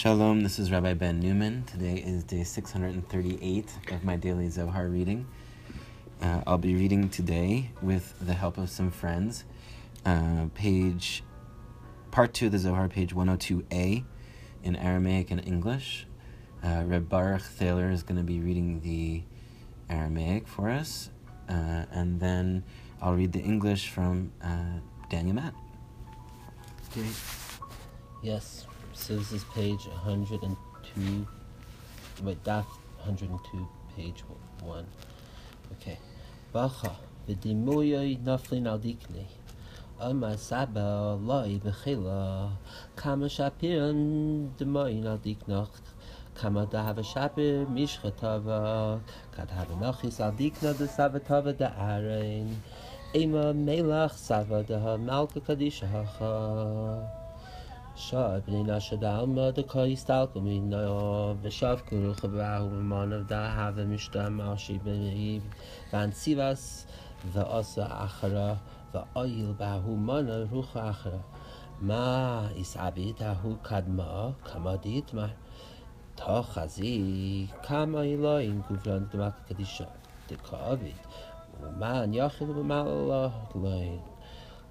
Shalom, this is Rabbi Ben Newman. Today is day 638 of my daily Zohar reading. Uh, I'll be reading today with the help of some friends. Uh, page, part two of the Zohar, page 102a in Aramaic and English. Uh, Reb Baruch Thaler is going to be reading the Aramaic for us, uh, and then I'll read the English from uh, Daniel Matt. Okay. Yes. So this is page 102. Wait, that 102, page 1. Okay. Bacha, v'dimuyoy naflin al dikni. Ama saba loi b'chila. Kama shapiran demoyin al diknach. Kama dahava shapir mishchatava. Kad hava nachis al dikna de savatava de arein. Ema melach sava de malka kadisha شاید بینینا نشده هم باید کاری سر خوب بشاف هم به و در هوه میشتم معاشی بمیری ونسی وس و آس اخرا و آیل به هومان روخ اخرا. ما ایس عبید هم کدما کما دید ما. تا خزی کما ایلا این گفران دمک کدیشا دکاوید و من یا یاخیل به مالا گلوین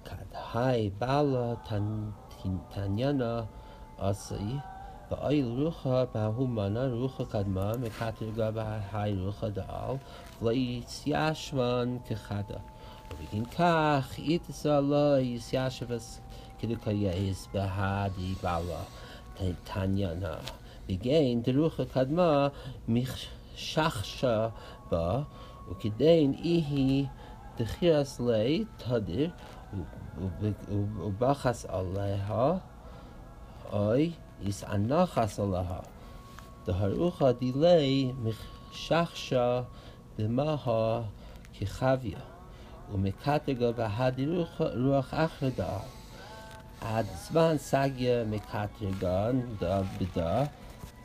کدهای بالا تن תניאנה עשי, ואוי רוחה בהוא מנה רוחה קדמה, מקטרגה בהי רוחה דעל, ולא יתיישבן כחדה. ובגין כך, יתסה לא יתיישבס כדקייס בהדי בעלה תניאנה. בגין דרוחה קדמה משחשה בה, וכדין איהי דחירס לי תדיר, ובחס עליה, אוי, is anachas alaha. The harucha delay mishachsha b'maha kichavia. ומקטגה בהדי רוח אחר דא. עד זמן סגיה מקטרגן דא בדא,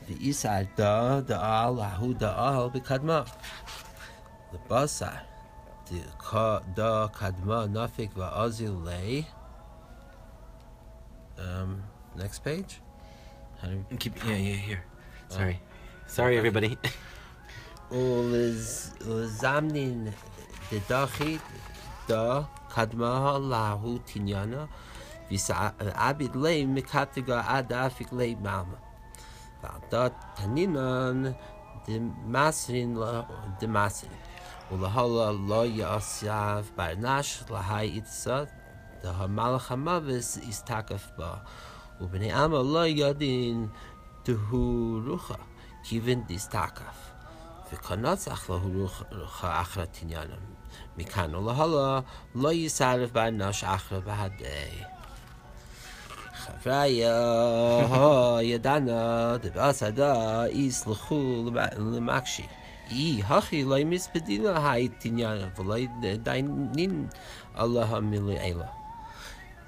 ואיסר דא דאל ההוא דאל בקדמה. לבשר. da kadma nafik va'azilei. Um, next page. How do we... Keep, yeah, yeah, here. Sorry, oh. sorry, everybody. Ulizamnin didachi da kadma lahu tinyana visabid uh, lei mikatiga adafik lei mama. Va'da taninan demasrin demasrin. la de masrin. ולהלה לא יעשיו ברנש להי יצא, דהמלך המוות יסתקף בה, ובני עמה לא יודעים דהו רוחה, כיוון דיסתקף. וקנצח לו רוחה אחרא תניינם. מכאן ולהלה לא יסרף ברנש אחרא בהדי. חבריה, ידענה, דבעסדה, יסלחו למקשי. i hach i loy mis bedina hayt in yer vlayd dein nin allah ham mir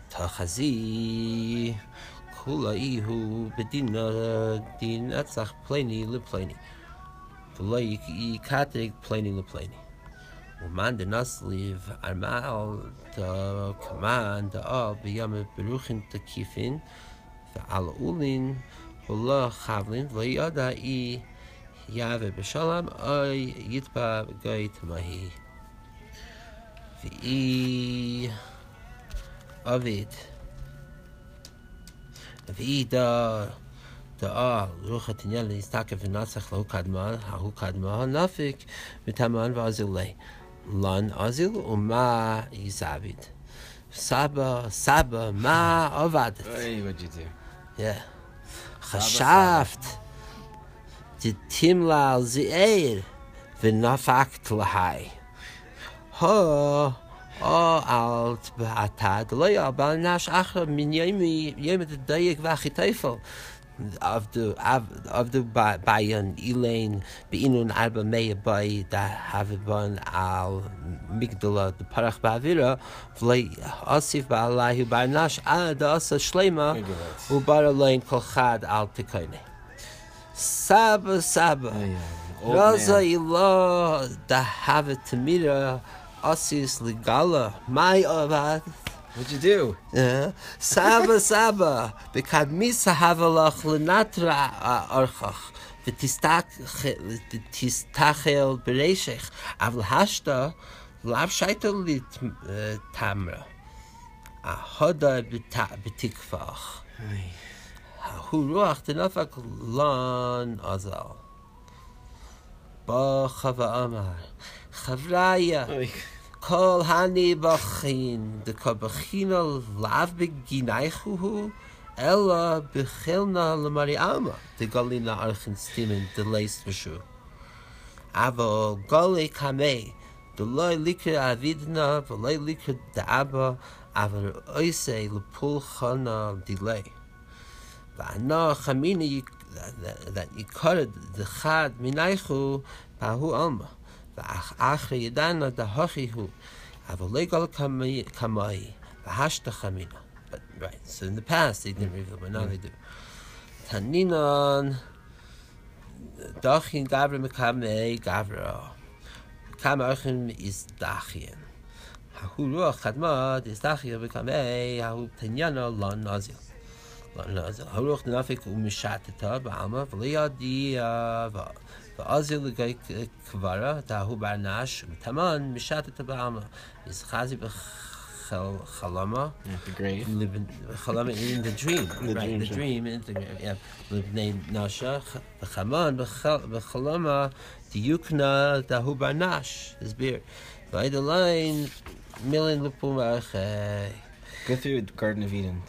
ta khazi kulay hu bedin din atsach pleni le pleni vlay i katig pleni le pleni O man de nas liv al ma ta command al bi yam beruchin de kifin ta al ulin vola khavlin vola i Yave Beshalom, Oy Yitpa Goit Mahi. V'i Ovid. V'i Da דעה, רוח התניין להסתכל ונצח להוא קדמה, ההוא קדמה, הנפיק, מתאמן ואזילי. לן אזיל ומה יזביד. סבא, סבא, מה עבדת? אוי, מה ג'יטי. חשבת. די טימלא זי אייר ווען נאפאקט לאי הו א אלט באטא דליי אבל נאש אח מין ימי ימי דייק וואך טייפל of the of the by an elaine be in an alba may by da have been al migdala the parach bavira vlei asif ba lahu ba nash ad as shlema u bar lein kol khad al tikaini Saba, Saba. Rosa ilo da have to me to osis legala My avad. What'd you do? Yeah. Saba, Saba. Bekad misa have loch lenatra orchach. ותסתכל ברשך, אבל השתה לאו שייתו לתמרה. ההודה בתקפוך. היי. הוא רוח תנפק לן עזל בא חווה אמר חבריה כל הני בחין דקו בחין על לב אלא בחילנה למרי אמר דגולי נערכן סטימן דלייס משו אבל גולי כמי דלוי ליקר אבידנה ולוי ליקר דאבה אבל אוי סי לפול חנה דלייס abba, avar oise lepul chana delay. Va'ana chamina that yikara the chad minaichu, bahu alma. ואחרי ידענה דהוכי הוא, אבל לא גול כמאי, והשתה חמינה. But, right, so in the past they didn't reveal, but now they do. Taninan, Dachin Gavra Mekame Gavra. Kam Archim is Dachin. Hahu Ruach Chadmad is Dachin Mekame, Hahu Tanyana Lan Nazil. Haruch the grave chalama the dream. The dream, the dream in the is beer. By the line milin go through the Garden of Eden.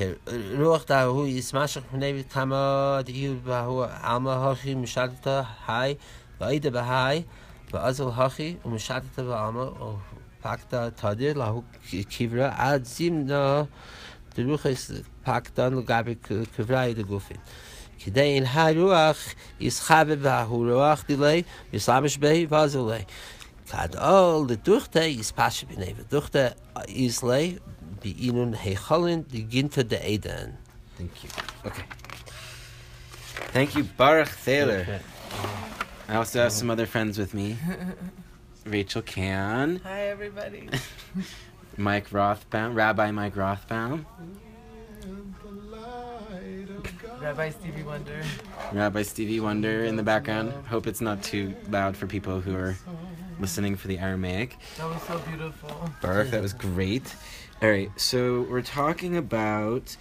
כן, רוח דה הוא ישמשך פני ותמה דהי בהו עלמה הוכי משלטת היי ועידה בהי ועזל הוכי ומשלטת בעלמה ופקת תדיר להו כברה עד זימנה דרוך יש פקטן לגבי כברה ידה גופין כדי אין הרוח ישחבה בהו רוח דילי וסלמש בי ועזל לי כדאול לדוכתה יספשת בני ודוכתה יזלי Be'inun Ginta Thank you. Okay. Thank you, Baruch Thaler. I also have some other friends with me. Rachel Can. Hi, everybody. Mike Rothbaum, Rabbi Mike Rothbaum. Rabbi Stevie Wonder. Rabbi Stevie Wonder in the background. Hope it's not too loud for people who are listening for the Aramaic. That was so beautiful. Baruch, that was great. All right, so we're talking about.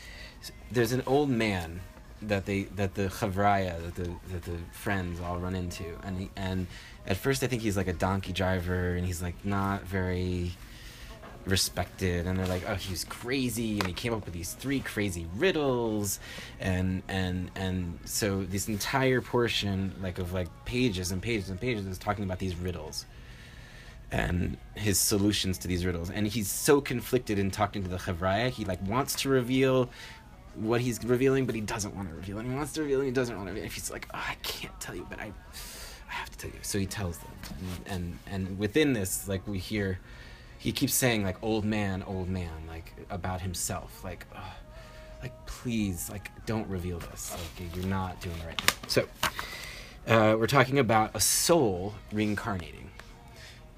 There's an old man that they that the chavraya that the that the friends all run into, and he, and at first I think he's like a donkey driver, and he's like not very respected and they're like oh he's crazy and he came up with these three crazy riddles and and and so this entire portion like of like pages and pages and pages is talking about these riddles and his solutions to these riddles. And he's so conflicted in talking to the chavraya he like wants to reveal what he's revealing but he doesn't want to reveal. And he wants to reveal and he doesn't want to reveal. He's like oh, i can't tell you but i i have to tell you. So he tells them. And and, and within this like we hear he keeps saying like old man old man like about himself. Like oh, like please like don't reveal this. Like you're not doing the right thing. So uh, we're talking about a soul reincarnating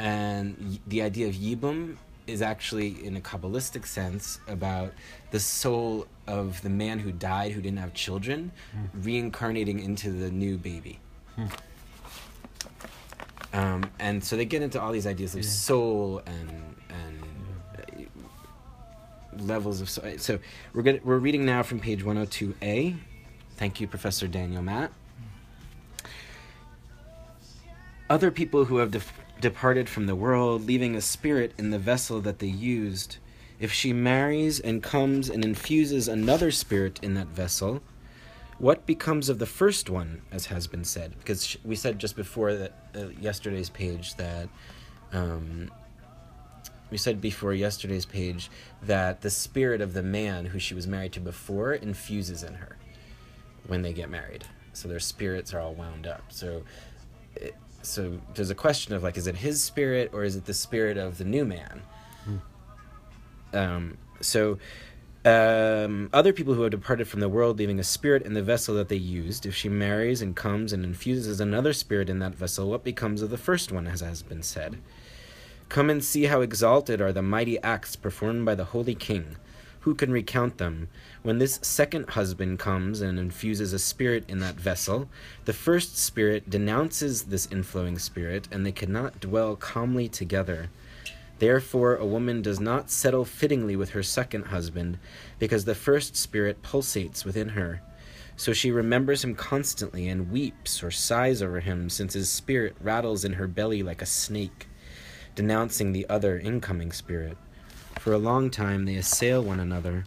and the idea of yibum is actually in a kabbalistic sense about the soul of the man who died who didn't have children reincarnating into the new baby um, and so they get into all these ideas of Yeah. soul and and uh, levels of soul. So we're gonna, we're reading now from page 102a. Thank you, Professor Daniel Matt. Other people who have def- departed from the world, leaving a spirit in the vessel that they used, if she marries and comes and infuses another spirit in that vessel, what becomes of the first one, as has been said? Because we said just before that uh, yesterday's page that um, we said before yesterday's page that the spirit of the man who she was married to before infuses in her when they get married. So their spirits are all wound up. So, it, so there's a question of like, is it his spirit or is it the spirit of the new man? Um, so, um, other people who have departed from the world, leaving a spirit in the vessel that they used, if she marries and comes and infuses another spirit in that vessel, what becomes of the first one, as has been said? Come and see how exalted are the mighty acts performed by the holy king. Who can recount them? When this second husband comes and infuses a spirit in that vessel, the first spirit denounces this inflowing spirit, and they cannot dwell calmly together. Therefore, a woman does not settle fittingly with her second husband, because the first spirit pulsates within her. So she remembers him constantly and weeps or sighs over him, since his spirit rattles in her belly like a snake, denouncing the other incoming spirit. For a long time they assail one another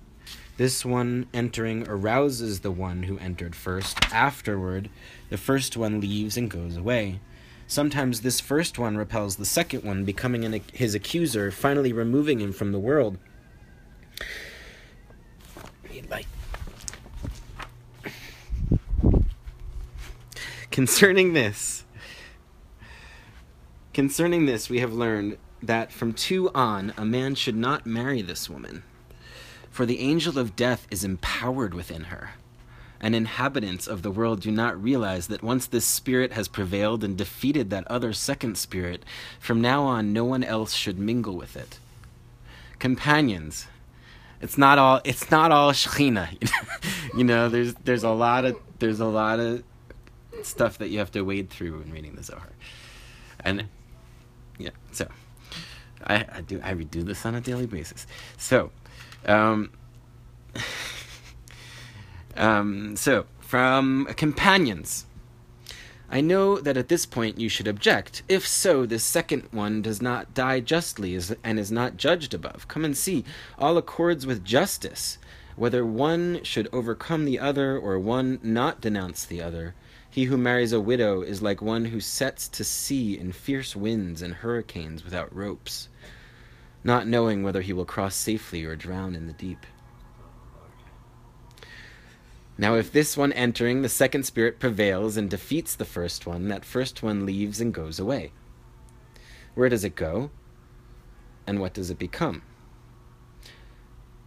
this one entering arouses the one who entered first. Afterward, the first one leaves and goes away. Sometimes this first one repels the second one, becoming an, his accuser, finally removing him from the world. Concerning this, concerning this, we have learned that from two on, a man should not marry this woman for the angel of death is empowered within her. And inhabitants of the world do not realize that once this spirit has prevailed and defeated that other second spirit, from now on no one else should mingle with it. Companions, it's not all it's not all Shekhinah. you know, there's there's a lot of there's a lot of stuff that you have to wade through when reading the Zohar. And yeah, so I, I do I do this on a daily basis. So um, um, so, from companions. I know that at this point you should object. If so, this second one does not die justly and is not judged above. Come and see. All accords with justice. Whether one should overcome the other or one not denounce the other. He who marries a widow is like one who sets to sea in fierce winds and hurricanes without ropes not knowing whether he will cross safely or drown in the deep. Now, if this one entering, the second spirit prevails and defeats the first one, that first one leaves and goes away. Where does it go? And what does it become?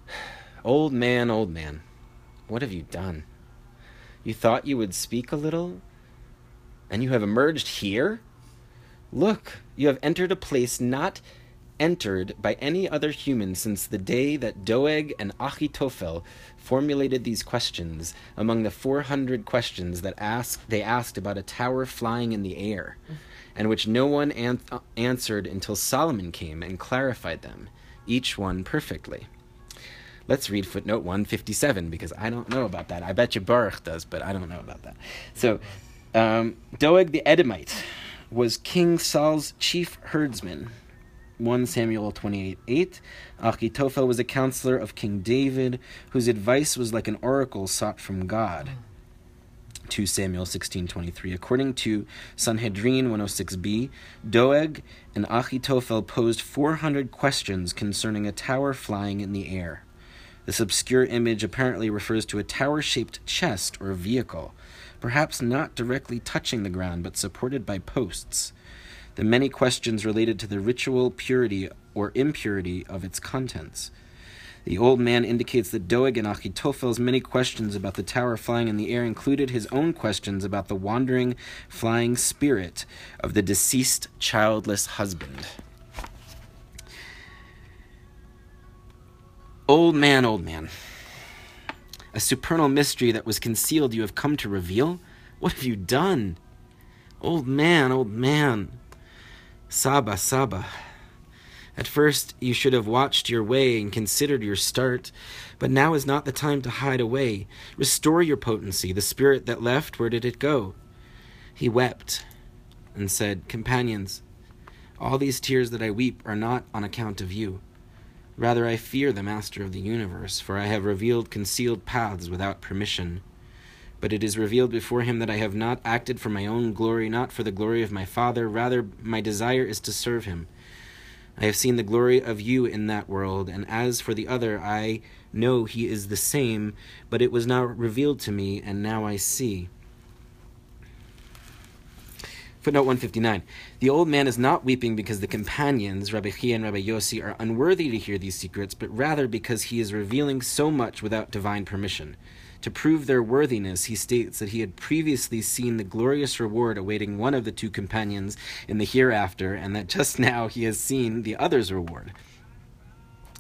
Old man, old man, what have you done? You thought you would speak a little? And you have emerged here? Look, you have entered a place not entered by any other human since the day that Doeg and Achitophel formulated these questions among the 400 questions that asked, they asked about a tower flying in the air, and which no one an- answered until Solomon came and clarified them, each one perfectly. Let's read footnote 157 because I don't know about that. I bet you Baruch does, but I don't know about that. So, um, Doeg the Edomite was King Saul's chief herdsman 1 Samuel 28 8. Achitophel was a counselor of King David, whose advice was like an oracle sought from God. 2 Samuel 16:23 According to Sanhedrin 106b Doeg and Achitophel posed 400 questions concerning a tower flying in the air. This obscure image apparently refers to a tower-shaped chest or vehicle, perhaps not directly touching the ground but supported by posts the many questions related to the ritual purity or impurity of its contents. The old man indicates that Doeg and Achitophel's many questions about the tower flying in the air included his own questions about the wandering, flying spirit of the deceased childless husband. Old man, old man, a supernal mystery that was concealed you have come to reveal? What have you done? Old man, old man, Saba, Saba. At first, you should have watched your way and considered your start, but now is not the time to hide away. Restore your potency. The spirit that left, where did it go? He wept and said, Companions, all these tears that I weep are not on account of you. Rather, I fear the Master of the universe, for I have revealed concealed paths without permission. But it is revealed before him that I have not acted for my own glory, not for the glory of my Father. Rather, my desire is to serve him. I have seen the glory of you in that world, and as for the other, I know he is the same, but it was not revealed to me, and now I see. Footnote 159. The old man is not weeping because the companions, Rabbi Chia and Rabbi Yossi, are unworthy to hear these secrets, but rather because he is revealing so much without divine permission. To prove their worthiness, he states that he had previously seen the glorious reward awaiting one of the two companions in the hereafter, and that just now he has seen the other's reward.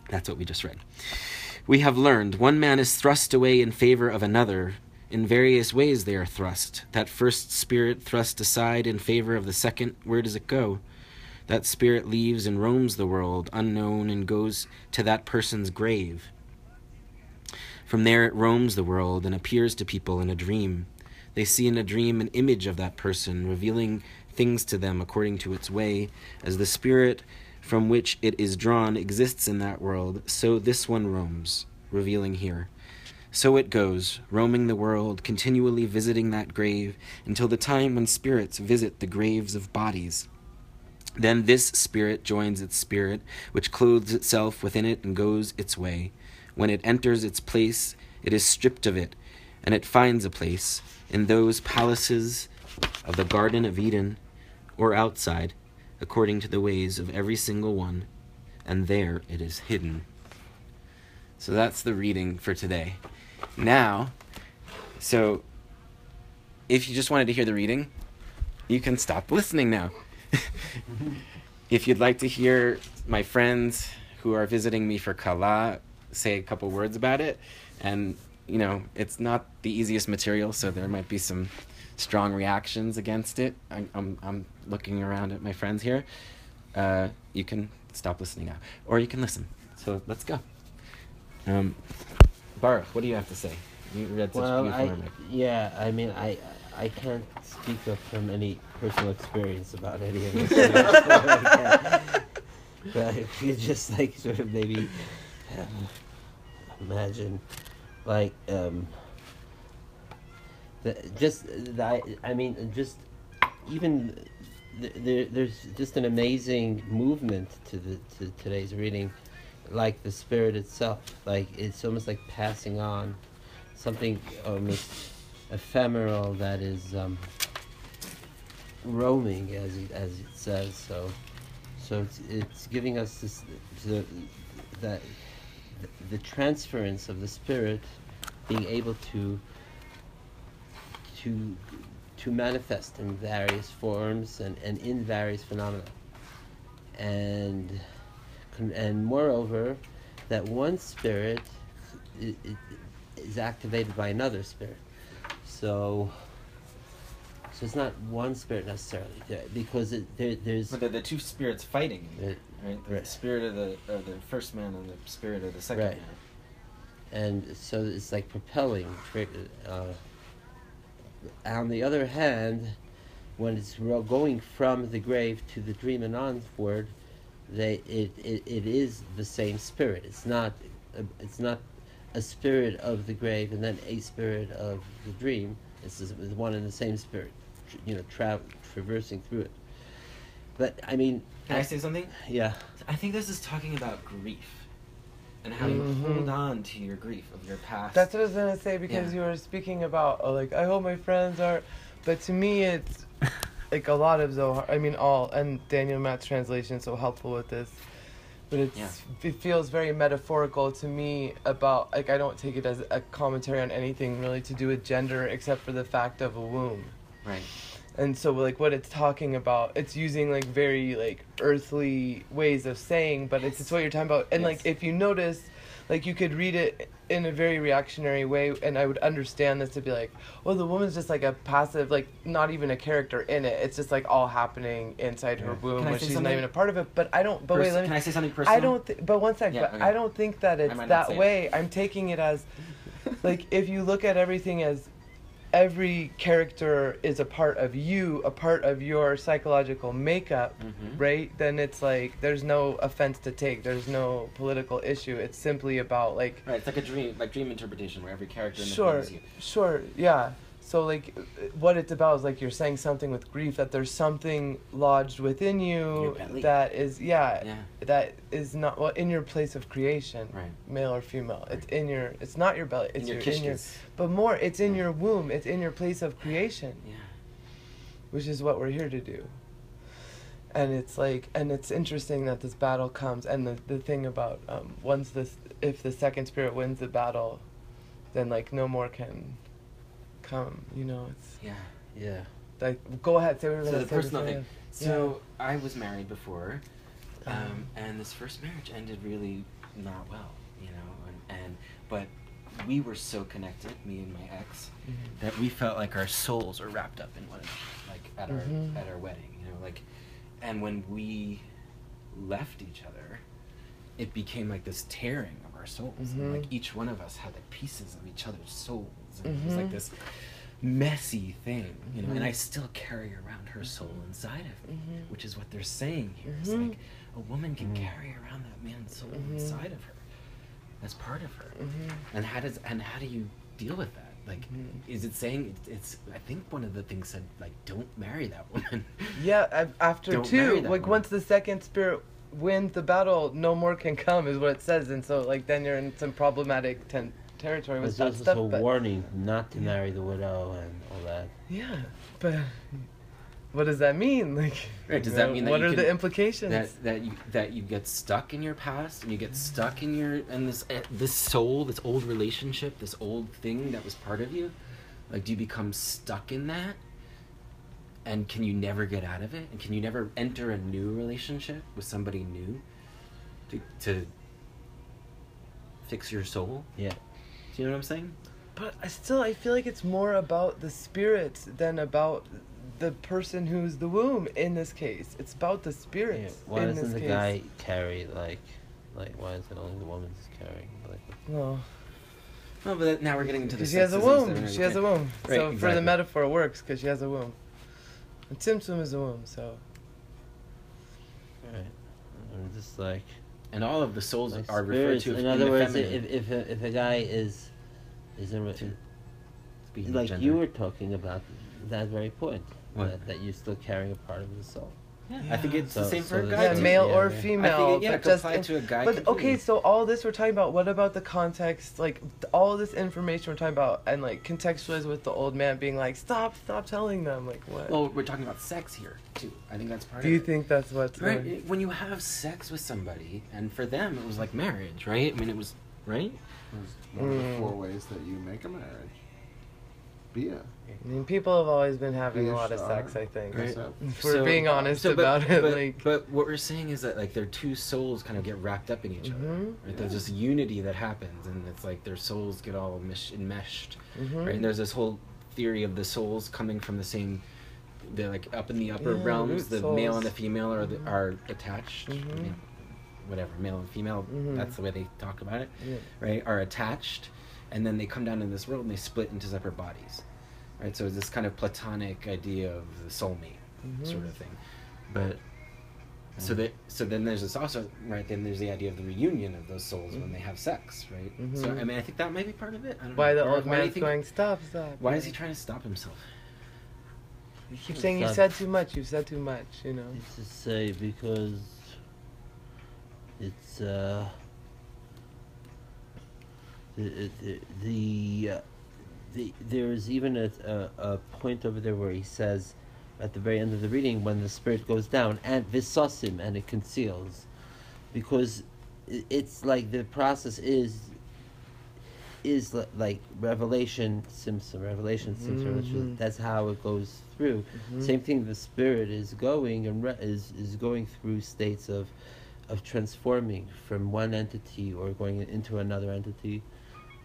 That's what we just read. We have learned one man is thrust away in favor of another. In various ways they are thrust. That first spirit thrust aside in favor of the second, where does it go? That spirit leaves and roams the world, unknown, and goes to that person's grave. From there it roams the world and appears to people in a dream. They see in a dream an image of that person, revealing things to them according to its way. As the spirit from which it is drawn exists in that world, so this one roams, revealing here. So it goes, roaming the world, continually visiting that grave, until the time when spirits visit the graves of bodies. Then this spirit joins its spirit, which clothes itself within it and goes its way. When it enters its place, it is stripped of it, and it finds a place in those palaces of the Garden of Eden or outside, according to the ways of every single one, and there it is hidden. So that's the reading for today. Now, so if you just wanted to hear the reading, you can stop listening now. if you'd like to hear my friends who are visiting me for Kala say a couple words about it. And, you know, it's not the easiest material, so there might be some strong reactions against it. I'm, I'm, I'm looking around at my friends here. Uh, you can stop listening now, or you can listen. So let's go. Um, Baruch, what do you have to say? You read such Well, I, yeah, I mean, I I can't speak of from any personal experience about any of this. therefore but if you just like sort of maybe um, imagine, like, um, the, just the, I, mean, just even th- there, there's just an amazing movement to the to today's reading, like the spirit itself. Like it's almost like passing on something almost ephemeral that is um, roaming, as it, as it says. So, so it's, it's giving us this the, that the transference of the spirit being able to to to manifest in various forms and, and in various phenomena. And and moreover that one spirit is activated by another spirit. So so it's not one spirit necessarily because it, there, there's But they're the two spirits fighting, uh, right? The Right. spirit of the of the first man and the spirit of the second Right. man. and so it's like propelling. Uh, on the other hand, when it's going from the grave to the dream and onward, they it, it, it is the same spirit. It's not a, it's not a spirit of the grave and then a spirit of the dream. It's one and the same spirit, you know, tra- traversing through it. But I mean, Can I say something? yeah, I think this is talking about grief and how you Mhm. hold on to your grief of your past. That's what I was gonna say because Yeah. you were speaking about oh, like I hope my friends are, but to me it's like a lot of Zohar. I mean all and Daniel Matt's translation is so helpful with this, but it's Yeah. it feels very metaphorical to me about like I don't take it as a commentary on anything really to do with gender except for the fact of a womb. right. And so like what it's talking about it's using like very like earthly ways of saying but it's, it's what you're talking about and like if you notice like you could read it in a very reactionary way and i would understand this to be like well the woman's just like a passive like not even a character in it it's just like all happening inside her womb Can I where say she's not even a part of it but i don't but wait let me Can I say something personal? I don't. Th- but one sec. Yeah, okay. I don't think that it's that say it. way. I'm taking it as, like, if you look at everything as, every character is a part of you, a part of your psychological makeup, Mhm. right? Then it's like there's no offense to take. There's no political issue. It's simply about like Right, it's like a dream, like dream interpretation, where every character in the sure sure yeah so like what it's about is like you're saying something with grief that there's something lodged within you that is yeah, Yeah. that is not well in your place of creation Right. male or female it's in your it's not your belly it's in your your, in your but more it's in Yeah. your womb it's in your place of creation Yeah. which is what we're here to do and it's like and it's interesting that this battle comes and the, the thing about um, once this if the second spirit wins the battle then like no more can come. You know, it's Yeah. Yeah. like go ahead, say what you're So the personal thing. So I was married before, um, Um, and this first marriage ended really not well, you know, and, and but we were so connected, me and my ex, Mhm. that we felt like our souls were wrapped up in one another, like at Mhm. our at our wedding, you know, like, and when we left each other, it became like this tearing of our souls, and like each one of us had like pieces of each other's souls, and it was like this messy thing, you know, and Mhm. I still carry around her soul inside of me, Mhm. which is what they're saying here. It's Mhm. like a woman can carry around that man's soul inside of her, as part of her. And how does and how do you deal with that? Like, is it saying it's, it's? I think one of the things said like, don't marry that woman. Yeah, after Don't two, like woman. once the second spirit wins the battle, no more can come, is what it says, and so like then you're in some problematic ten- territory with There's that also stuff. a warning not to Yeah. marry the widow and all that. yeah, but what does that mean? Like, Right, does you that know, mean that what you are can- the implications? that that you that you get stuck in your past and you get stuck in your and this uh, this soul this old relationship this old thing that was part of you like do you become stuck in that and can you never get out of it and can you never enter a new relationship with somebody new to to fix your soul Yeah. Do you know what i'm saying But I still, I feel like it's more about the spirits than about the person who's the womb in this case. It's about the yeah. Why in doesn't this the case. guy carry like, like why is it only the woman's carrying? Like, Well, well but now we're getting into the because she has a womb. She has a womb. Right, so for the metaphor, it works because she has a womb. And Tim's womb is a womb, so. right? I'm just like. And all of the souls like are referred spirits. to In in other the words, feminine. if if a, if a guy is, is in, To- like gender. you were talking about that very point that, that you're still carrying a part of the soul. Yeah, i think it's the So- same so for a guy Yeah, too. male Yeah, or yeah. female. I think it, yeah, but it could just apply in- to a guy. But completely. okay, so all this we're talking about. What about the context? Like all this information we're talking about, and like contextualize with the old man being like, "Stop, stop telling them." Like what? Well, we're talking about sex here too. I think that's part of it. Do you it. think that's what's right? going- When you have sex with somebody, and for them it was like marriage, right? I mean, it was right. There's one of Mm. the four ways that you make a marriage. Be a. I mean, people have always been having Be a a lot of sex. I think. Right. So, If we're being honest so, but- about it, but, like. but what we're saying is that like their two souls kind of get wrapped up in each other. Mhm. Right? There's this unity that happens, and it's like their souls get all mesh- enmeshed. mhm. Right? And there's this whole theory of the souls coming from the same. They're like up in the upper Yeah, realms. root The male and the female are the, Mhm. are attached. I Mhm. mean, whatever, male and female. Mhm. That's the way they talk about it. Yeah. right, are attached, and then they come down in this world and they split into separate bodies, right? So it's this kind of platonic idea of the soulmate Mhm. sort of thing, but so that so then there's this also right then there's the idea of the reunion of those souls when they have sex, right? So Mhm. I mean I think that might be part of it. I don't Why know. the old why do you man's think- going? Stop, stop. Why is he trying to stop himself? You keep saying you said too much. You said too much. You know. It's to say because it's uh the the the, uh, the there's even a, a a point over there where he says at the very end of the reading when the spirit goes down and visosim and it conceals because it's like the process is is like revelation simsa revelation is- Mhm. that's how it goes through Mhm. same thing the spirit is going and re- is is going through states of of transforming from one entity or going into another entity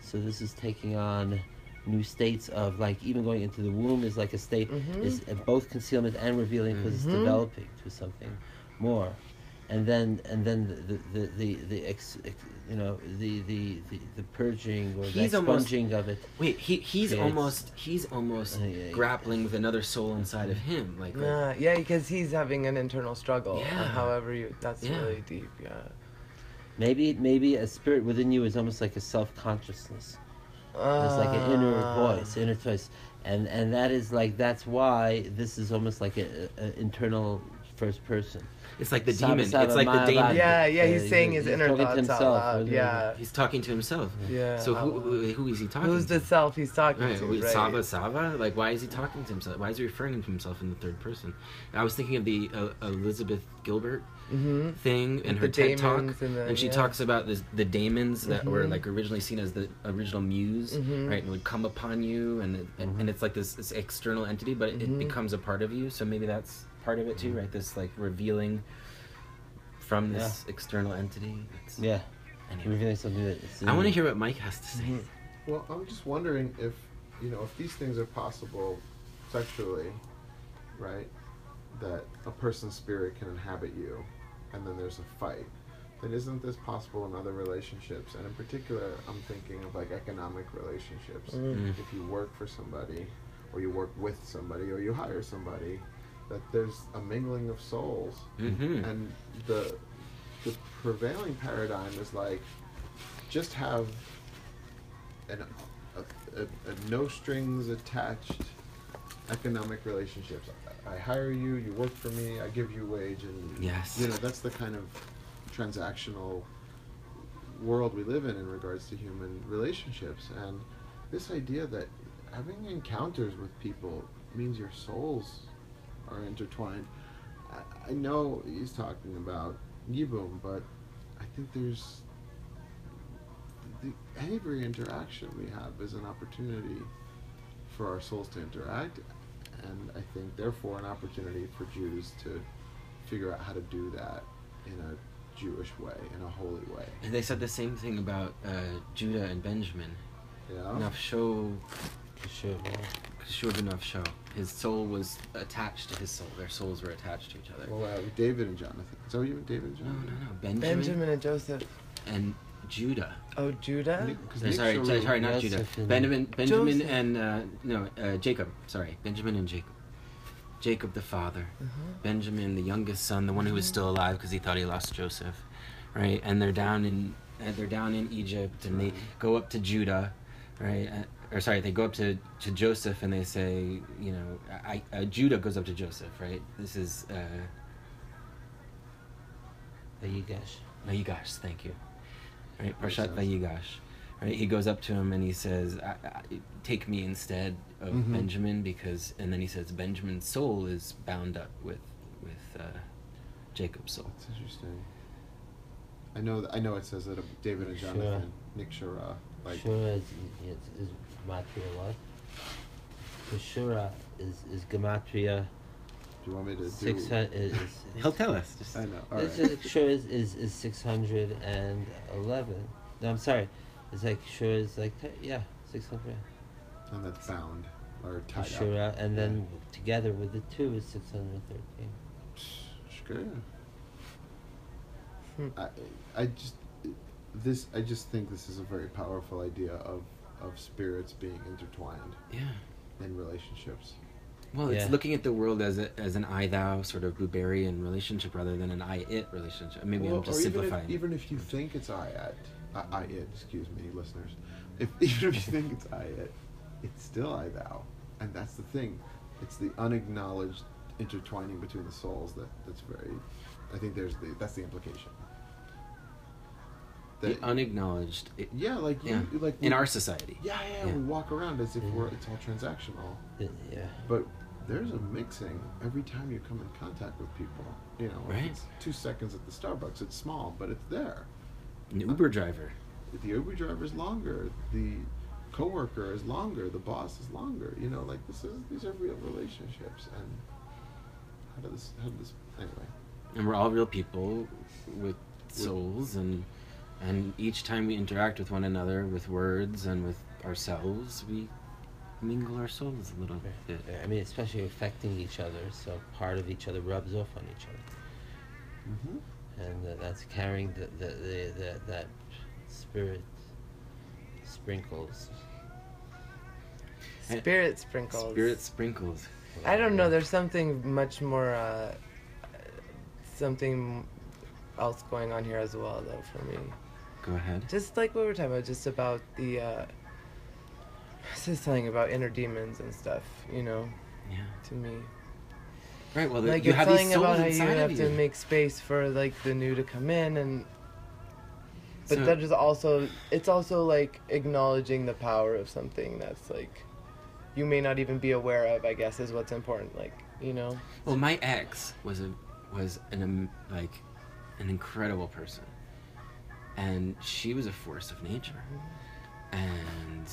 so this is taking on new states of like even going into the womb is like a state Mhm. is uh, both concealment and revealing because Mhm. it's developing to something more and then and then the the the, the, the ex, ex, you know the, the the the purging or the He's almost- expunging of it Wait, he he's Creates- almost he's almost Uh, yeah, yeah. grappling with another soul inside of him, like, like Yeah, yeah, because he's having an internal struggle. uh, Yeah. however you, that's Yeah. really deep. Yeah. maybe maybe a spirit within you is almost like a self-consciousness There's like an inner Ah. voice, inner voice, and and that is like that's why this is almost like a, a internal first person. It's like the Saba demon. Saba It's like the demon. Yeah, yeah, he's Uh, saying he's- his he's inner talking to thoughts out himself, loud. Yeah, He's talking to himself. yeah. So who, who who is he talking to? Who's to? the self he's talking Right, to? right? Sava Sava? Like, why is he talking to himself? Why is he referring to himself in the third person? I was thinking of the uh, Elizabeth Gilbert Mm-hmm. thing and her the TED talk, and the- she yeah. talks about this, the daemons that were Mhm. like originally seen as the original muse, Mhm. right? And would come upon you, and it, and- and it's like this, this external entity, but it, Mhm. becomes a part of you. So maybe that's part of it too, right? This like revealing from this external entity. It's, Yeah, Anyway. revealing something that. it's I want to hear what Mike has to say. Well, I'm just wondering if, you know, if these things are possible sexually, right? That a person's spirit can inhabit you, and then there's a fight. Then isn't this possible in other relationships? And in particular, I'm thinking of like economic relationships. Mm. Mm. If you work for somebody, or you work with somebody, or you hire somebody, that there's a mingling of souls Mm-hmm. and the the prevailing paradigm is like just have an a, a, a no strings attached economic relationships. I, hire you, you work for me, I give you wage, and Yes. you know that's the kind of transactional world we live in in regards to human relationships. And this idea that having encounters with people means your souls are intertwined. I, I know he's talking about Yibum, but I think there's the, every interaction we have is an opportunity for our souls to interact, and I think therefore an opportunity for Jews to figure out how to do that in a Jewish way, in a holy way. And they said the same thing about uh, Judah and Benjamin. Yeah. Nafsho, For sure. yeah. Kishur Nafsho. His soul was attached to his soul. Their souls were attached to each other. Well, uh, David and Jonathan. So you mean, David and Jonathan? no, no, no. Benjamin, Benjamin and Joseph. and Judah. Oh, Judah. Nick- 'cause Uh, sorry, sorry, not Judah. and- Benjamin, Benjamin, Joseph. and uh, no, uh, Jacob. Sorry, Benjamin and Jacob. Jacob the father. Uh-huh. Benjamin, the youngest son, the one who was still alive because he thought he lost Joseph, right? And they're down in uh, they're down in Egypt, and they go up to Judah, right? Uh, or sorry, they go up to, to Joseph and they say, you know, I, uh, Judah goes up to Joseph, right? This is uh, Vayigash. Vayigash, thank you, right? Makes Parshat. Vayigash, right? He goes up to him and he says, I, I, "Take me instead of Mhm. Benjamin," because, and then he says, "Benjamin's soul is bound up with with uh, Jacob's soul." That's interesting. I know. I know it says that David and Sure. Jonathan, Nick Shura, like Shura is, is, is Gematria what? For Shura is, is Gematria. Do you want me to do? Six hundred is. is He'll tell us. Just, I know. All It's right. just, Shura is, is, is six hundred and eleven. No, I'm sorry. It's like sure is like yeah six hundred. And that's bound or tied up. And then together with the two is six hundred thirteen. Good. Hmm. I, I just this I just think this is a very powerful idea of of spirits being intertwined yeah. in relationships. Well, it's Yeah. looking at the world as a, as an I thou sort of Buberian relationship rather than an I it relationship. Maybe Well, I'm just or even simplifying. if, even if you think it's I at I, I it, excuse me, listeners. If even if you think it's I it, it's still I thou, and that's the thing. It's the unacknowledged intertwining between the souls that that's very. I think there's the that's the implication. the unacknowledged it, yeah, like yeah. you, like in we- our society. Yeah, yeah, Yeah. we walk around as if Yeah. we're it's all transactional. Yeah. But there's a mixing every time you come in contact with people. You know, Right. it's two seconds at the Starbucks. It's small, but it's there. An Uber driver. The Uber driver is longer. The coworker is longer. The boss is longer. You know, like this is these are real relationships. And how does this? How does this? Anyway, and we're all real people with souls and and each time we interact with one another with words and with ourselves we mingle our souls a little bit I mean, especially affecting each other, so part of each other rubs off on each other. mm-hmm. and uh, that's carrying the, the, the, the that spirit sprinkles. Spirit sprinkles. spirit sprinkles I don't know. There's something much more, uh, something else going on here as well, though, for me. go ahead Just like what we were talking about, just about the, uh, this is something about inner demons and stuff, you know, yeah. to me. Right. Well, like you have these souls about how you have of to make space for like the new to come in and but So- that is also it's also like acknowledging the power of something that's like you may not even be aware of i guess is what's important like you know? Well, my ex was a was an um, like an incredible person, and she was a force of nature, and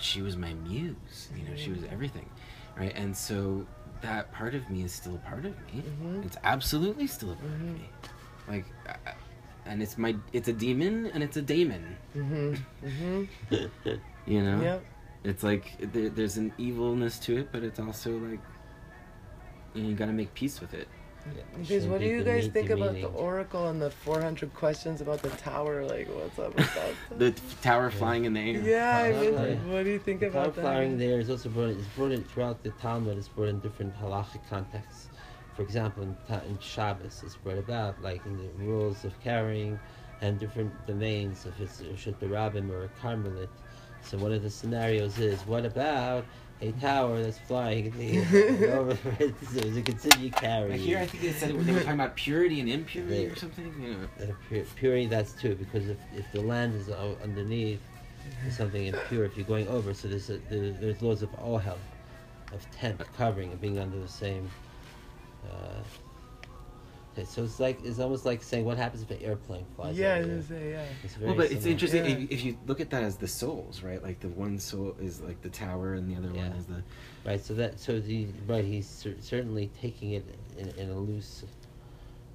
she was my muse. You know, she was everything, right? And so that part of me is still a part of me. Mhm. It's absolutely still a part Mhm. of me. Like, I, and it's my it's a demon and it's a daemon. mhm mhm You know. yep It's like there, there's an evilness to it, but it's also like you, know, you gotta make peace with it. Because what do you guys meat think about the oracle and the 400 questions about the tower? Like, what's up with that? The tower flying in the air. yeah, I mean, Okay. what do you think The about power that? flowering there is also brought. It's brought in throughout the Talmud. It's brought in different halachic contexts. For example, in, Ta- in Shabbos, it's brought about like in the rules of carrying, and different domains if it's a Rishut Rabbim or a Carmelit. So one of the scenarios is, what about a tower that's flying in the air over it, so to continue carrying? Here, I think they said they were talking about purity and impurity They- or something. You know. Uh, pu- purity that's too because if, if the land is o- underneath there's something impure if you're going over so there's a, there, there's laws of ohel of tent covering and being under the same uh, okay, so it's like it's almost like saying what happens if an airplane flies yeah, I over was you? yeah. it's very Well, but it's interesting Yeah. if, if you look at that as the souls, right? Like the one soul is like the tower, and the other one is the. right so that so the right he's cer- certainly taking it in, in a loose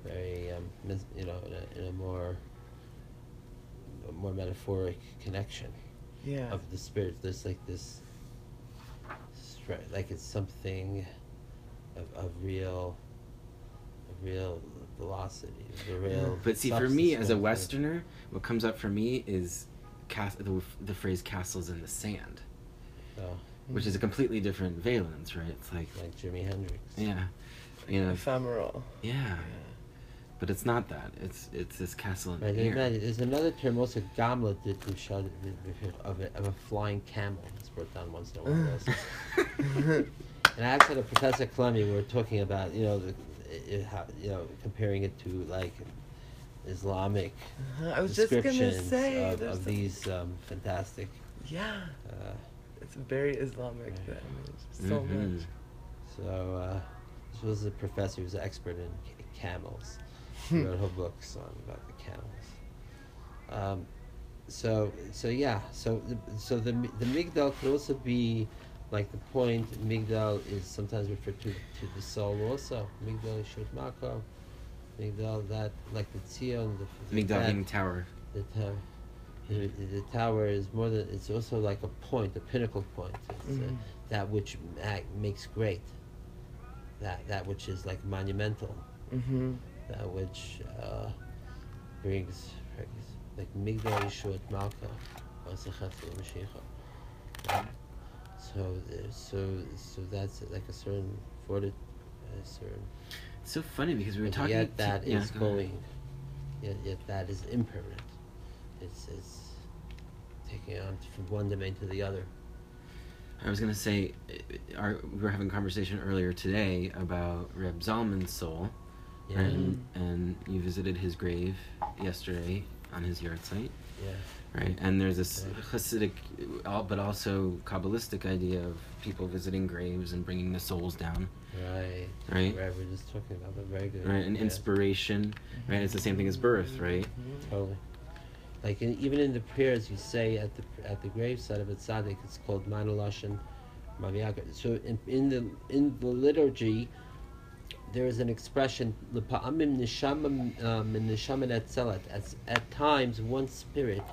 very um, mes- you know in a, in a more a more metaphoric connection Yeah. of the spirit. There's like this, stra- like it's something of, of real, of real velocity, the real. But see, for me as a. Westerner, what comes up for me is cas- the, the phrase "castles in the sand," So, which is a completely different valence, right? It's like, like Jimi Hendrix. yeah, you know, Ephemeral. yeah. But it's not that. It's it's this castle in Right, the there's, air. another- there's another term also gamla did to show of a, of a flying camel. It's brought down once in a while. also. And actually, Professor Clemmy, we were talking about, you know, the, i- i- you know, comparing it to like Islamic Uh-huh, I was just gonna descriptions say, of, of some- these um, fantastic. Yeah, Uh, it's very Islamic. Right. That image, so Mhm. much. so uh, this was a professor who's an expert in ca- camels. He wrote a whole books on about the camels. Um, so so yeah, so the, so the the migdal could also be like the point. Migdal is sometimes referred to to the soul also. Migdal is shut mako. Migdal that like the tzion. The, the Migdal that- being tower. the tower. The, the tower is more than it's also like a point, a pinnacle point. It's uh, Mhm. that which ma- makes great. That that which is like monumental. Mm-hmm. That which uh, brings, brings like Migdal Yeshua Malka, Vasachat Mashiach. So so so that's like a certain fortitude, a certain. It's so funny because we were talking. yet to- that yeah, is ahead. going. Yet yet that is impermanent. It's it's taking on from one domain to the other. I was gonna say, uh, our, we were having a conversation earlier today about Reb Zalman's soul, Yeah. and and you visited his grave yesterday on his yahrzeit, Yeah. right? And there's this. Hasidic, but also Kabbalistic idea of people visiting graves and bringing the souls down, Right. Right. Right. We're just talking about the very good. right? And yeah. inspiration, right? It's the same thing as birth, mm-hmm. right? Totally. Like in, even in the prayers you say at the at the graveside of a tzaddik, it's called Ma'aneh Lashon Maviaga. So in, in the in the liturgy, there is an expression "L'pa'amim neshama um, netzelet." At times, one spirit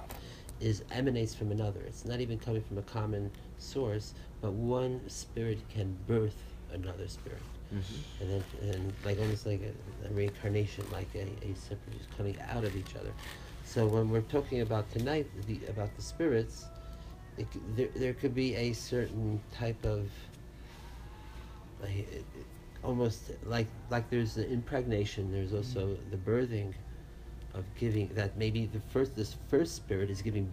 is emanates from another. It's not even coming from a common source, but one spirit can birth another spirit Mm-hmm. and then and like almost like a, a reincarnation, like a, a separate just coming out of each other. So when we're talking about tonight, the about the spirits, it, there there could be a certain type of like, it- almost like like there's the impregnation. There's also mm-hmm. the birthing of giving that maybe the first this first spirit is giving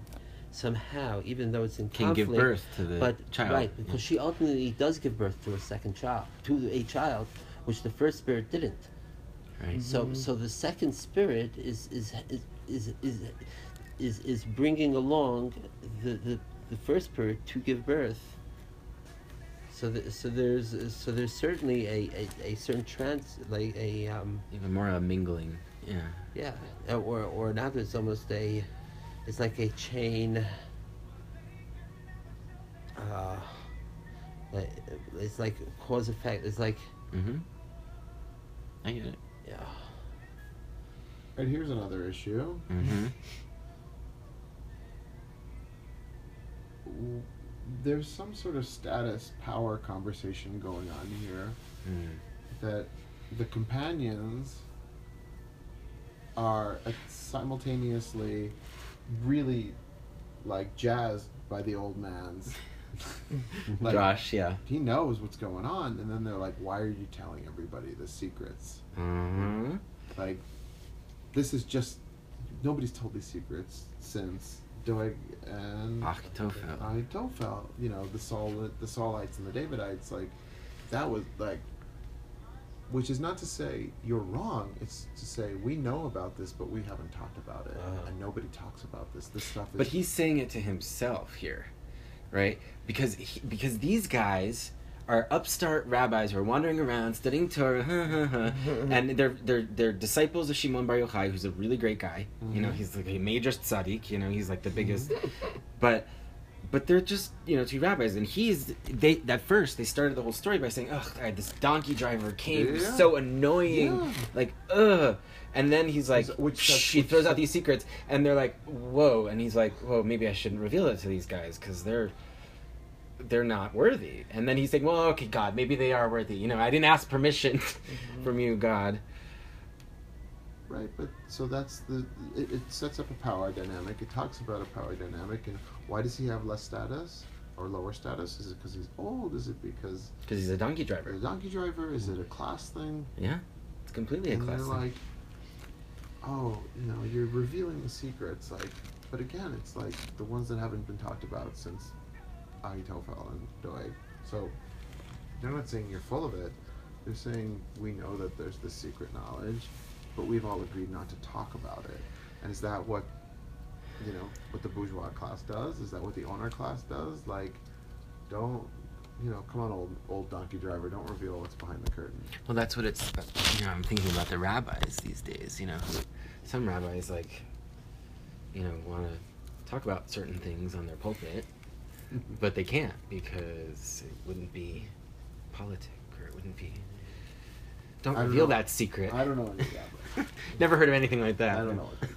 somehow, even though it's in Can conflict, give birth to the but child. right because she ultimately does give birth to a second child, to a child, which the first spirit didn't. right. So mm-hmm. so the second spirit is is is is is is, is bringing along the, the the first spirit to give birth. So the, so there's so there's certainly a, a, a certain trans like a um Even more a mingling. Yeah. yeah uh, or or now there's almost a it's like a chain. Uh, it's like cause effect. It's like Mm-hmm. I get it. yeah. And here's another issue. Mm-hmm. There's some sort of status power conversation going on here Mm. that the companions are simultaneously really like jazzed by the old man's like Josh, yeah. he knows what's going on and then they're like why are you telling everybody the secrets Mm-hmm. like this is just nobody's told these secrets since Doeg and Achitophel. Ahitophel, you know, the Saul the Saulites and the Davidites, like that was like which is not to say you're wrong, it's to say we know about this but we haven't talked about it. Uh-huh. And nobody talks about this. This stuff is But he's saying it to himself here, right? Because he, because these guys are upstart rabbis who are wandering around studying Torah, and they're they're they're disciples of Shimon Bar Yochai, who's a really great guy. You know, Mhm. he's like a major tzaddik. You know, he's like the biggest. but but they're just you know two rabbis, and he's they at first they started the whole story by saying, "Ugh, God, this donkey driver came Yeah. so annoying, Yeah. like ugh." And then he's like, Which- Shh, he which- throws out these secrets, and they're like, "Whoa!" And he's like, "Whoa, maybe I shouldn't reveal it to these guys because they're they're not worthy." And then he's saying, "Well, okay, God, maybe they are worthy. You know, I didn't ask permission mm-hmm. from you, God." Right, but so that's the it, it sets up a power dynamic. It talks about a power dynamic and why does he have less status or lower status? Is it because he's old? Is it because Because he's a donkey you're a driver. donkey driver? Is it a class thing? Yeah, it's completely a and class. they're thing. like, oh, you know, you're revealing the secrets. Like, but again, it's like the ones that haven't been talked about since Ahitophel and Doeg. So they're not saying you're full of it. They're saying we know that there's this secret knowledge, but we've all agreed not to talk about it. And is that what, you know, what the bourgeois class does? Is that what the owner class does? Like, don't. You know, come on, old old donkey driver. Don't reveal what's behind the curtain. Well, that's what it's. You know, I'm thinking about the rabbis these days. You know, some rabbis like, you know, want to talk about certain things on their pulpit, but they can't because it wouldn't be politic or it wouldn't be. Don't I don't reveal know. that secret. I don't know any rabbis. Never heard of anything like that. I don't know. Do.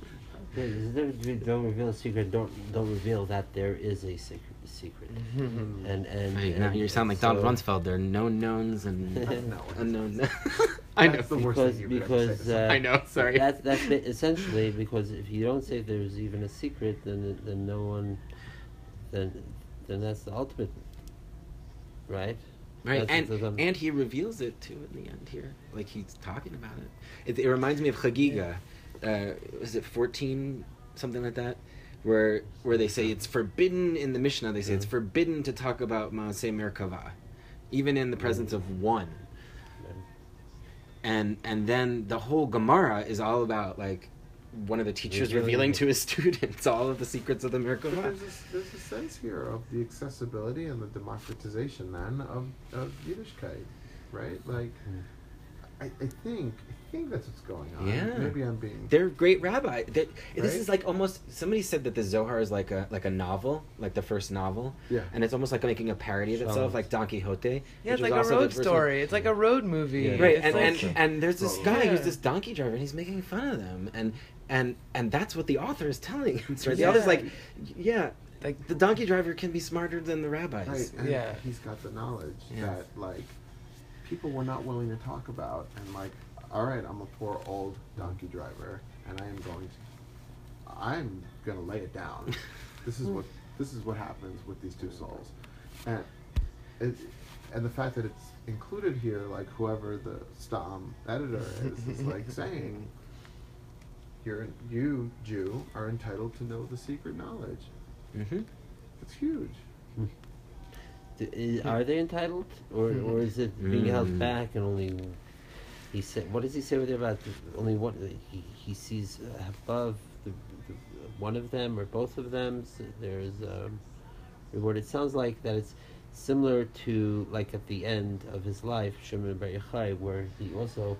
There- there's a difference between Don't reveal a secret. Don't don't reveal that there is a secret. Secret. And and, Hey, now and you sound like Don so- Rumsfeld. There are known knowns and No, unknown. I know. That's the worst because thing you could ever say because uh, I know, sorry. That's that's essentially because if you don't say there's even a secret, then then no one, then then that's the ultimate, right? Right, That's and and he reveals it too in the end here, like he's talking about it. It, it reminds me of Chagiga. Uh, was it fourteen, something like that, where where they say it's forbidden in the Mishnah. They say it's Mhm. forbidden to talk about Maaseh Merkava, even in the presence of one. And and then the whole Gemara is all about like one of the teachers Revealing revealing to his students all of the secrets of the But Merkava. there's a, there's a sense here of the accessibility and the democratization then of, of Yiddishkeit, right? Like, Mm. I, I think I think that's what's going on. Yeah. Maybe I'm being. They're great rabbi. They, This Right? is like almost. Somebody said that the Zohar is like a like a novel, like the first novel, yeah. and it's almost like making a parody of itself, like Don Quixote. Yeah, it's like a road first one. story. It's like a road movie. Yeah. Right, It's and, like- and and there's this Totally. guy who's this donkey driver, and he's making fun of them, and and and that's what the author is telling us. Right, the author's like, yeah, like the donkey driver can be smarter than the rabbis. Right. And Yeah. He's got the knowledge Yeah. that like people were not willing to talk about, and like, all right, I'm a poor old donkey driver, and I am going to, I'm gonna lay it down. this is what this is what happens with these two souls, and it, and the fact that it's included here, like whoever the Stam editor is, is like saying. You're, you, Jew, are entitled to know the secret knowledge. Mm-hmm. It's huge. D- is, are they entitled, or or is it being held Mm. back and only? He said, what does he say over there about the, only one? He he sees above the, the, one of them or both of them. So there's um, reward. It sounds like that it's similar to like at the end of his life, Shimon Bar Yochai, where he also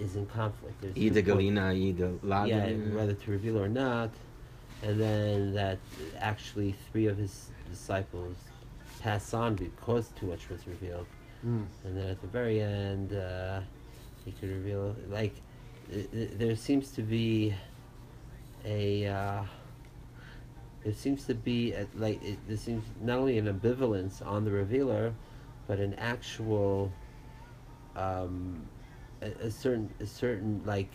is in conflict. There's Ida two po- Galina, Ida Lada. yeah, whether to reveal or not, and then that actually three of his disciples pass on because too much was revealed, Mm. and then at the very end, uh, he could reveal like th- th- there seems to be a uh, there seems to be a, like it, there seems not only an ambivalence on the revealer, but an actual um, a, a certain a certain like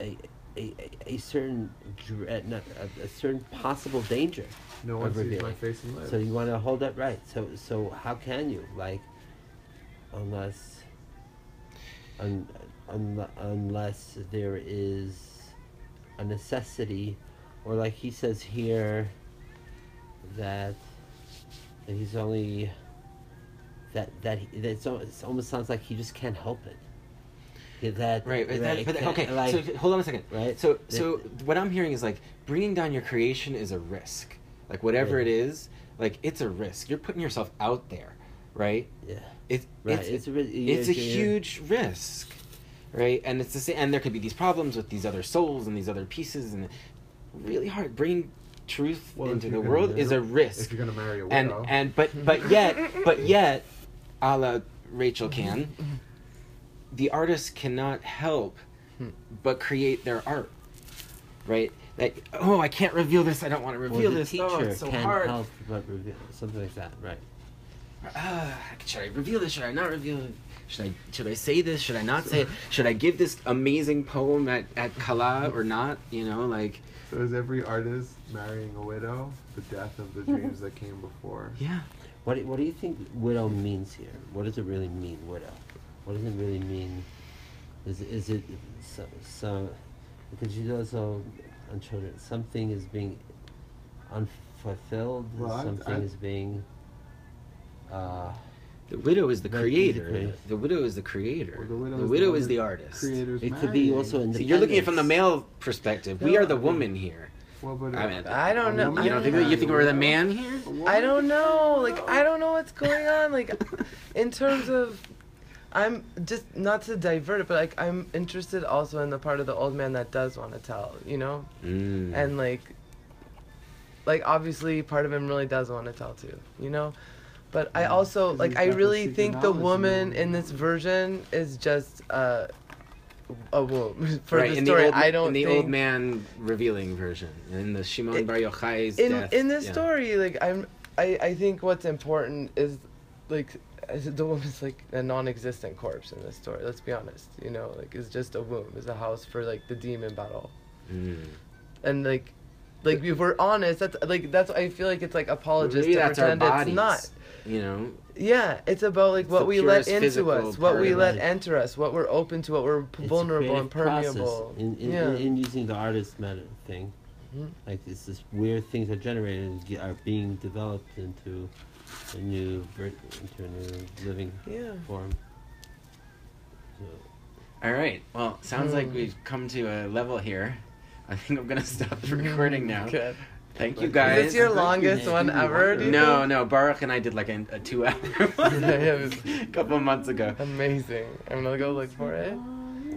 a a, a, a certain dread, uh, not, a, a certain possible danger. No one sees my face and. So you want to hold that right. So so how can you like unless un, un, unless there is a necessity or like he says here that, that he's only that that he, that it's, it almost sounds like he just can't help it. Yeah, That Right, but, that that, but okay. like, so hold on a second. right? So, The- so what I'm hearing is like bringing down your creation is a risk. Like whatever Yeah. it is, like it's a risk. You're putting yourself out there, right? yeah, It's right. it's It's, a, re- it's a you're- you're- huge risk, right? And it's the same. And there could be these problems with these other souls and these other pieces, and really hard bringing truth Well, into the gonna world is a risk. If you're gonna marry a and widow, and but but yet but yet, a la Rachel can, the artist cannot help but create their art, right? That oh I can't reveal this. I don't want to Well, reveal the this. teacher oh, it's so can hard. help but reveal something like that, right? ah, should I reveal this? Should I not reveal it? Should I should I say this? Should I not say it? Should I give this amazing poem at, at Kala or not? You know, like so is every artist marrying a widow the death of the dreams that came before? yeah. What do, what do you think widow means here? What does it really mean, widow? What does it really mean? Is is it so, so because you also on children something is being unfulfilled, Well, something I- is being uh, The widow is the But he's the creator. creator. The widow is the creator. Or the widow, the is, widow one is the artist. Creators it could be also So you're looking at it from the male perspective. We are the I mean- woman here. Well, but I mean, I don't know. You don't think you think we're the man here? I don't know. Like I don't know what's going on. Like in terms of I'm just not to divert it, but like I'm interested also in the part of the old man that does want to tell, you know? Mm. And like like obviously part of him really does want to tell too, you know? But I also like I really think the woman in this version is just uh a womb for right, the in story. the old, I don't in the think old man revealing version, in the Shimon It- Bar Yochai's in death. in this yeah. story like i'm I, I think what's important is like as the woman's like a non-existent corpse in this story let's be honest you know like it's just a womb is a house for like the demon battle Mm. and like like if we're honest that's like that's i feel like it's like apologist Maybe to pretend bodies. it's not You know, yeah it's about like It's what we let into us what we let enter us what we're open to what we're p- it's vulnerable and permeable in in, yeah in, in using the artist method thing. Mhm. Like it's this weird things are generated are being developed into a new ver- into a new living yeah form. So, all right. Well, sounds like Hmm. we've come to a level here. I think I'm gonna stop the recording now. Good. Thank you guys. is this your longest one ever Wonder. do you no, no. Baruch and I did like a, a two-hour one Yeah, it was- a couple of months ago. Amazing. I'm gonna go look for it.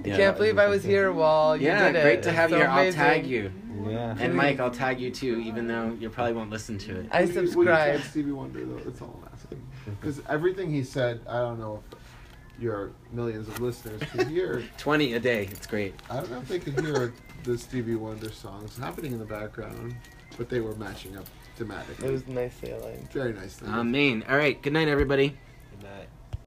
I can't believe was I was here while you yeah, did it. Yeah, great to It's have so you here. I'll tag amazing. you. Yeah. And Mike, I'll tag you too, even though you probably won't listen to it. I Will you- Will you subscribe. tag Stevie Wonder though? That's all I'm asking. Because everything he said, I don't know if your millions of listeners could hear. 20 a day. It's great. I don't know if they could hear the Stevie Wonder songs happening in the background, but they were matching up thematically. It was nicely aligned. very nice. thing. Amen. All right. Good night, everybody. Good night.